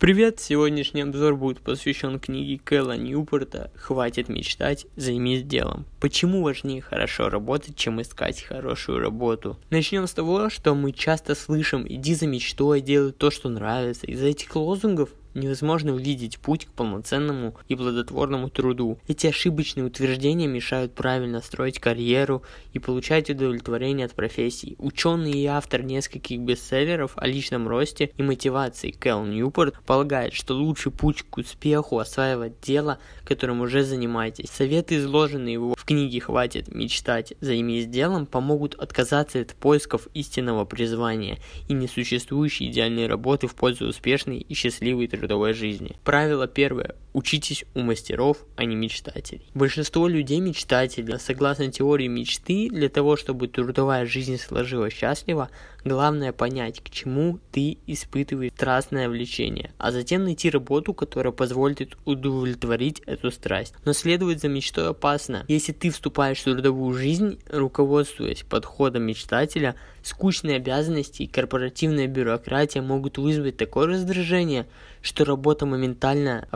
Привет! Сегодняшний обзор будет посвящен книге Кэлла Ньюпорта «Хватит мечтать, займись делом». Почему важнее хорошо работать, чем искать хорошую работу? Начнем с того, что мы часто слышим «иди за мечтой, делай то, что нравится». Из-за этих лозунгов невозможно увидеть путь к полноценному и плодотворному труду. Эти ошибочные утверждения мешают правильно строить карьеру и получать удовлетворение от профессии. Ученый и автор нескольких бестселлеров о личном росте и мотивации Кэл Ньюпорт полагает, что лучший путь к успеху осваивать дело, которым уже занимаетесь. Советы, изложенные его в книге «Хватит мечтать, займись делом», помогут отказаться от поисков истинного призвания и несуществующей идеальной работы в пользу успешной и счастливой трудовой жизни. Правило первое. Учитесь у мастеров, а не мечтателей. Большинство людей мечтатели. Согласно теории мечты, для того, чтобы трудовая жизнь сложилась счастливо, главное понять, к чему ты испытываешь страстное влечение, а затем найти работу, которая позволит удовлетворить эту страсть. Но следовать за мечтой опасно. Если ты вступаешь в трудовую жизнь, руководствуясь подходом мечтателя, скучные обязанности и корпоративная бюрократия могут вызвать такое раздражение, что работа моментально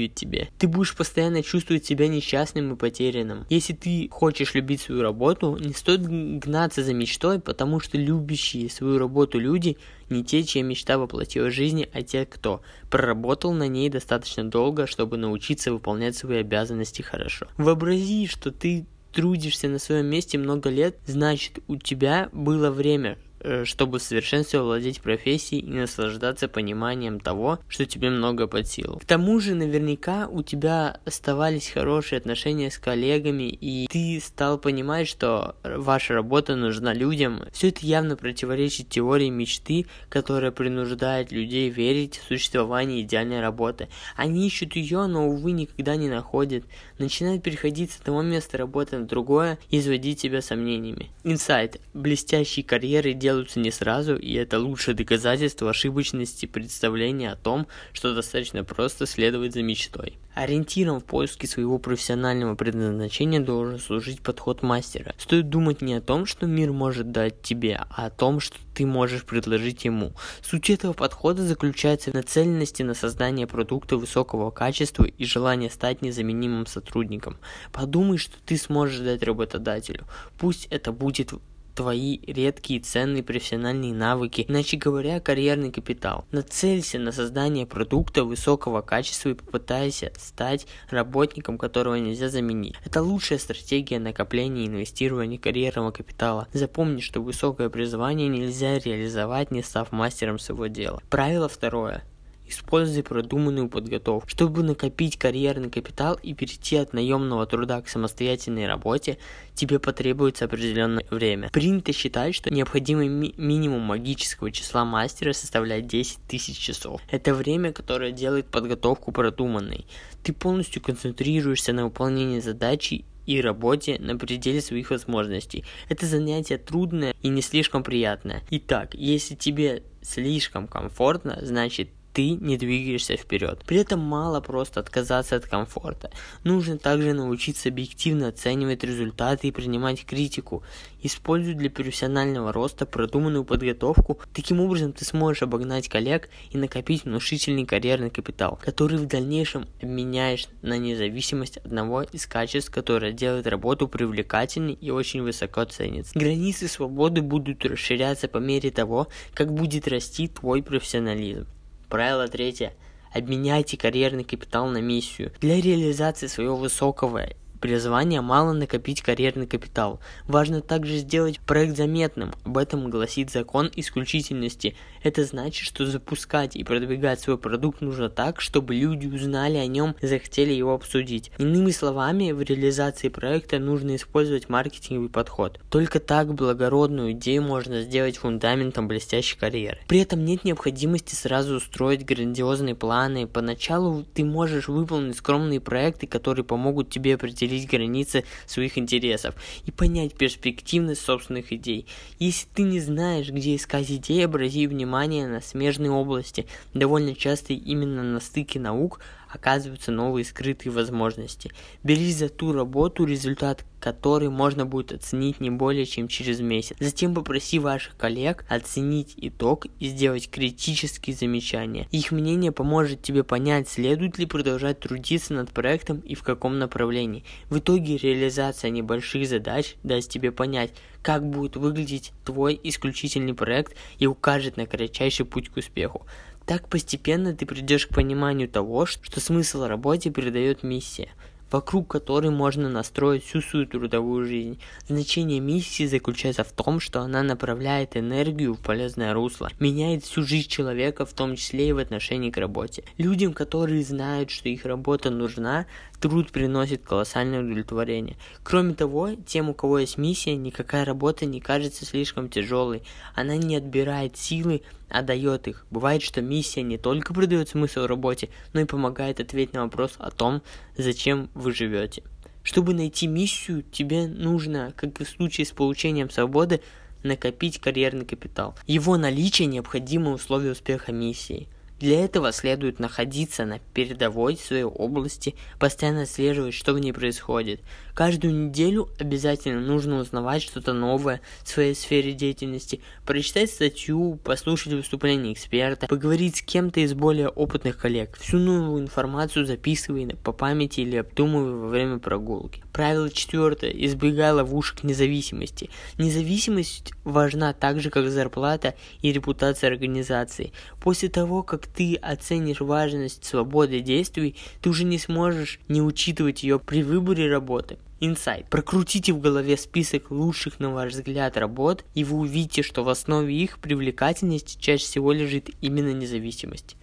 опротивит тебе. Ты будешь постоянно чувствовать себя несчастным и потерянным. Если ты хочешь любить свою работу, не стоит гнаться за мечтой, потому что любящие свою работу люди не те, чья мечта воплотилась в жизни, а те, кто проработал на ней достаточно долго, чтобы научиться выполнять свои обязанности хорошо. Вообрази, что ты трудишься на своем месте много лет, значит у тебя было время, чтобы в совершенстве овладеть профессией и наслаждаться пониманием того, что тебе много под силу. К тому же, наверняка у тебя оставались хорошие отношения с коллегами, и ты стал понимать, что ваша работа нужна людям. Все это явно противоречит теории мечты, которая принуждает людей верить в существование идеальной работы. Они ищут ее, но, увы, никогда не находят. Начинают переходить с одного места работы на другое и изводить себя сомнениями. Инсайт. Блестящие карьеры делают делаются не сразу, и это лучшее доказательство ошибочности представления о том, что достаточно просто следовать за мечтой. Ориентиром в поиске своего профессионального предназначения должен служить подход мастера. Стоит думать не о том, что мир может дать тебе, а о том, что ты можешь предложить ему. Суть этого подхода заключается в нацеленности на создание продукта высокого качества и желание стать незаменимым сотрудником. Подумай, что ты сможешь дать работодателю. Пусть это будет твои редкие ценные профессиональные навыки, иначе говоря, карьерный капитал. Нацелься на создание продукта высокого качества и попытайся стать работником, которого нельзя заменить. Это лучшая стратегия накопления и инвестирования карьерного капитала. Запомни, что высокое призвание нельзя реализовать, не став мастером своего дела. Правило второе. Используй продуманную подготовку. Чтобы накопить карьерный капитал и перейти от наемного труда к самостоятельной работе, тебе потребуется определенное время. Принято считать, что необходимый ми- минимум магического числа мастера составляет 10 тысяч часов. Это время, которое делает подготовку продуманной. Ты полностью концентрируешься на выполнении задачи и работе на пределе своих возможностей. Это занятие трудное и не слишком приятное. Итак, если тебе слишком комфортно, значит ты не двигаешься вперед. При этом мало просто отказаться от комфорта. Нужно также научиться объективно оценивать результаты и принимать критику. Используй для профессионального роста продуманную подготовку. Таким образом ты сможешь обогнать коллег и накопить внушительный карьерный капитал, который в дальнейшем обменяешь на независимость одного из качеств, которое делает работу привлекательной и очень высоко ценится. Границы свободы будут расширяться по мере того, как будет расти твой профессионализм. Правило третье. Обменяйте карьерный капитал на миссию. Для реализации своего высокого призвания мало накопить карьерный капитал. Важно также сделать проект заметным. Об этом гласит закон исключительности. Это значит, что запускать и продвигать свой продукт нужно так, чтобы люди узнали о нем и захотели его обсудить. Иными словами, в реализации проекта нужно использовать маркетинговый подход. Только так благородную идею можно сделать фундаментом блестящей карьеры. При этом нет необходимости сразу устроить грандиозные планы. Поначалу ты можешь выполнить скромные проекты, которые помогут тебе определить определить границы своих интересов и понять перспективность собственных идей. Если ты не знаешь, где искать идеи, обрати внимание на смежные области, довольно часто именно на стыке наук, оказываются новые скрытые возможности. Берись за ту работу, результат которой можно будет оценить не более чем через месяц. Затем попроси ваших коллег оценить итог и сделать критические замечания. Их мнение поможет тебе понять, следует ли продолжать трудиться над проектом и в каком направлении. В итоге реализация небольших задач даст тебе понять, как будет выглядеть твой исключительный проект и укажет на кратчайший путь к успеху. Так постепенно ты придешь к пониманию того, что смысл работе передает миссия – вокруг которой можно настроить всю свою трудовую жизнь. Значение миссии заключается в том, что она направляет энергию в полезное русло, меняет всю жизнь человека, в том числе и в отношении к работе. Людям, которые знают, что их работа нужна, труд приносит колоссальное удовлетворение. Кроме того, тем, у кого есть миссия, никакая работа не кажется слишком тяжелой. Она не отбирает силы, а их. Бывает, что миссия не только придает смысл работе, но и помогает ответить на вопрос о том, зачем вы живете. Чтобы найти миссию, тебе нужно, как и в случае с получением свободы, накопить карьерный капитал. Его наличие – необходимое условие успеха миссии – для этого следует находиться на передовой своей области, постоянно отслеживать, что в ней происходит. Каждую неделю обязательно нужно узнавать что-то новое в своей сфере деятельности, прочитать статью, послушать выступление эксперта, поговорить с кем-то из более опытных коллег. Всю новую информацию записывай по памяти или обдумывай во время прогулки. Правило четвертое. Избегай ловушек независимости. Независимость важна так же, как зарплата и репутация организации. После того, как ты оценишь важность свободы действий, ты уже не сможешь не учитывать ее при выборе работы. Инсайт. Прокрутите в голове список лучших, на ваш взгляд, работ, и вы увидите, что в основе их привлекательности чаще всего лежит именно независимость.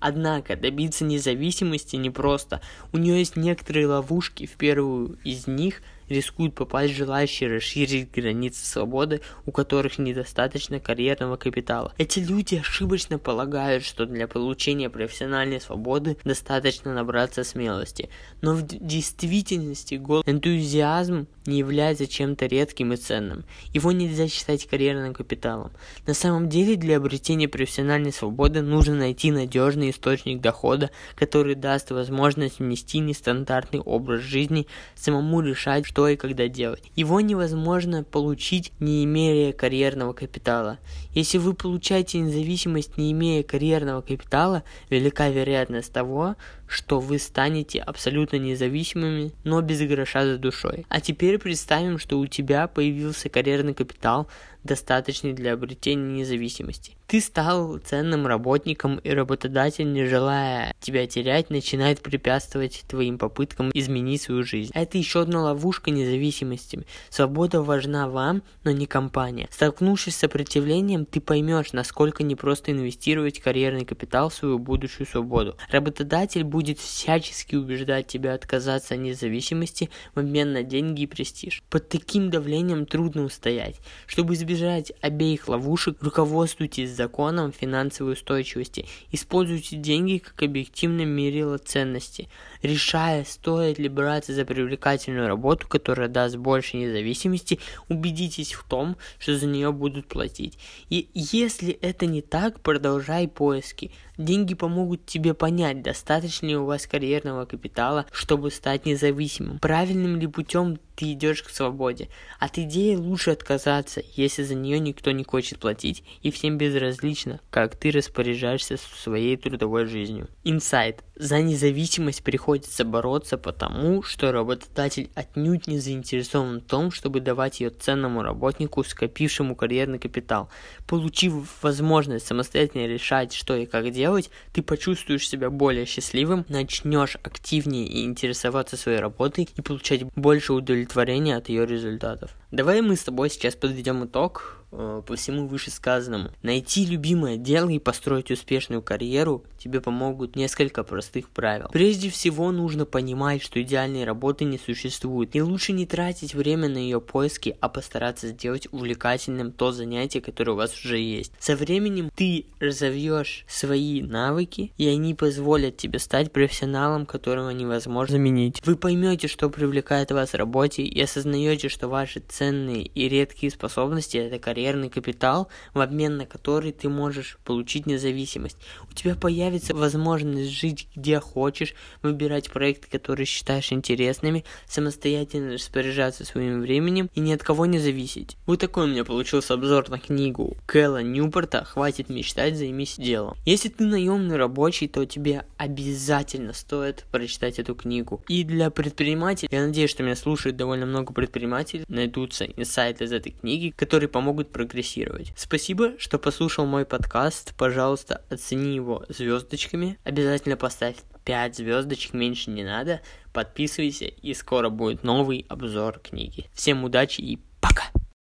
Однако добиться независимости непросто. У нее есть некоторые ловушки, в первую из них – рискуют попасть желающие расширить границы свободы, у которых недостаточно карьерного капитала. Эти люди ошибочно полагают, что для получения профессиональной свободы достаточно набраться смелости. Но в действительности гол энтузиазм не является чем-то редким и ценным. Его нельзя считать карьерным капиталом. На самом деле для обретения профессиональной свободы нужно найти надежный источник дохода, который даст возможность внести нестандартный образ жизни, самому решать, что что и когда делать. Его невозможно получить, не имея карьерного капитала. Если вы получаете независимость, не имея карьерного капитала, велика вероятность того, что вы станете абсолютно независимыми, но без гроша за душой. А теперь представим, что у тебя появился карьерный капитал, достаточный для обретения независимости. Ты стал ценным работником, и работодатель, не желая тебя терять, начинает препятствовать твоим попыткам изменить свою жизнь. Это еще одна ловушка независимости. Свобода важна вам, но не компания. Столкнувшись с сопротивлением, ты поймешь, насколько непросто инвестировать карьерный капитал в свою будущую свободу. Работодатель будет всячески убеждать тебя отказаться от независимости в обмен на деньги и престиж. Под таким давлением трудно устоять. Чтобы избежать обеих ловушек, руководствуйтесь законом финансовой устойчивости. Используйте деньги как объективное мерило ценности. Решая, стоит ли браться за привлекательную работу, которая даст больше независимости, убедитесь в том, что за нее будут платить. И если это не так, продолжай поиски. Деньги помогут тебе понять, достаточно ли у вас карьерного капитала, чтобы стать независимым. Правильным ли путем ты идешь к свободе. От идеи лучше отказаться, если за нее никто не хочет платить, и всем безразлично, как ты распоряжаешься своей трудовой жизнью. Инсайт. За независимость приходится бороться потому, что работодатель отнюдь не заинтересован в том, чтобы давать ее ценному работнику, скопившему карьерный капитал. Получив возможность самостоятельно решать, что и как делать, ты почувствуешь себя более счастливым, начнешь активнее и интересоваться своей работой и получать больше удовлетворения от ее результатов. Давай мы с тобой сейчас подведем итог Э, по всему вышесказанному. Найти любимое дело и построить успешную карьеру тебе помогут несколько простых правил. Прежде всего нужно понимать, что идеальной работы не существует, и лучше не тратить время на ее поиски, а постараться сделать увлекательным то занятие, которое у вас уже есть. Со временем ты разовьешь свои навыки, и они позволят тебе стать профессионалом, которого невозможно заменить. Вы поймете, что привлекает вас в работе, и осознаете, что ваши ценные и редкие способности это карьера карьерный капитал, в обмен на который ты можешь получить независимость. У тебя появится возможность жить где хочешь, выбирать проекты, которые считаешь интересными, самостоятельно распоряжаться своим временем и ни от кого не зависеть. Вот такой у меня получился обзор на книгу Кэлла Ньюпорта «Хватит мечтать, займись делом». Если ты наемный рабочий, то тебе обязательно стоит прочитать эту книгу. И для предпринимателей, я надеюсь, что меня слушает довольно много предпринимателей, найдутся инсайты из этой книги, которые помогут прогрессировать. Спасибо, что послушал мой подкаст. Пожалуйста, оцени его звездочками. Обязательно поставь 5 звездочек, меньше не надо. Подписывайся, и скоро будет новый обзор книги. Всем удачи и пока!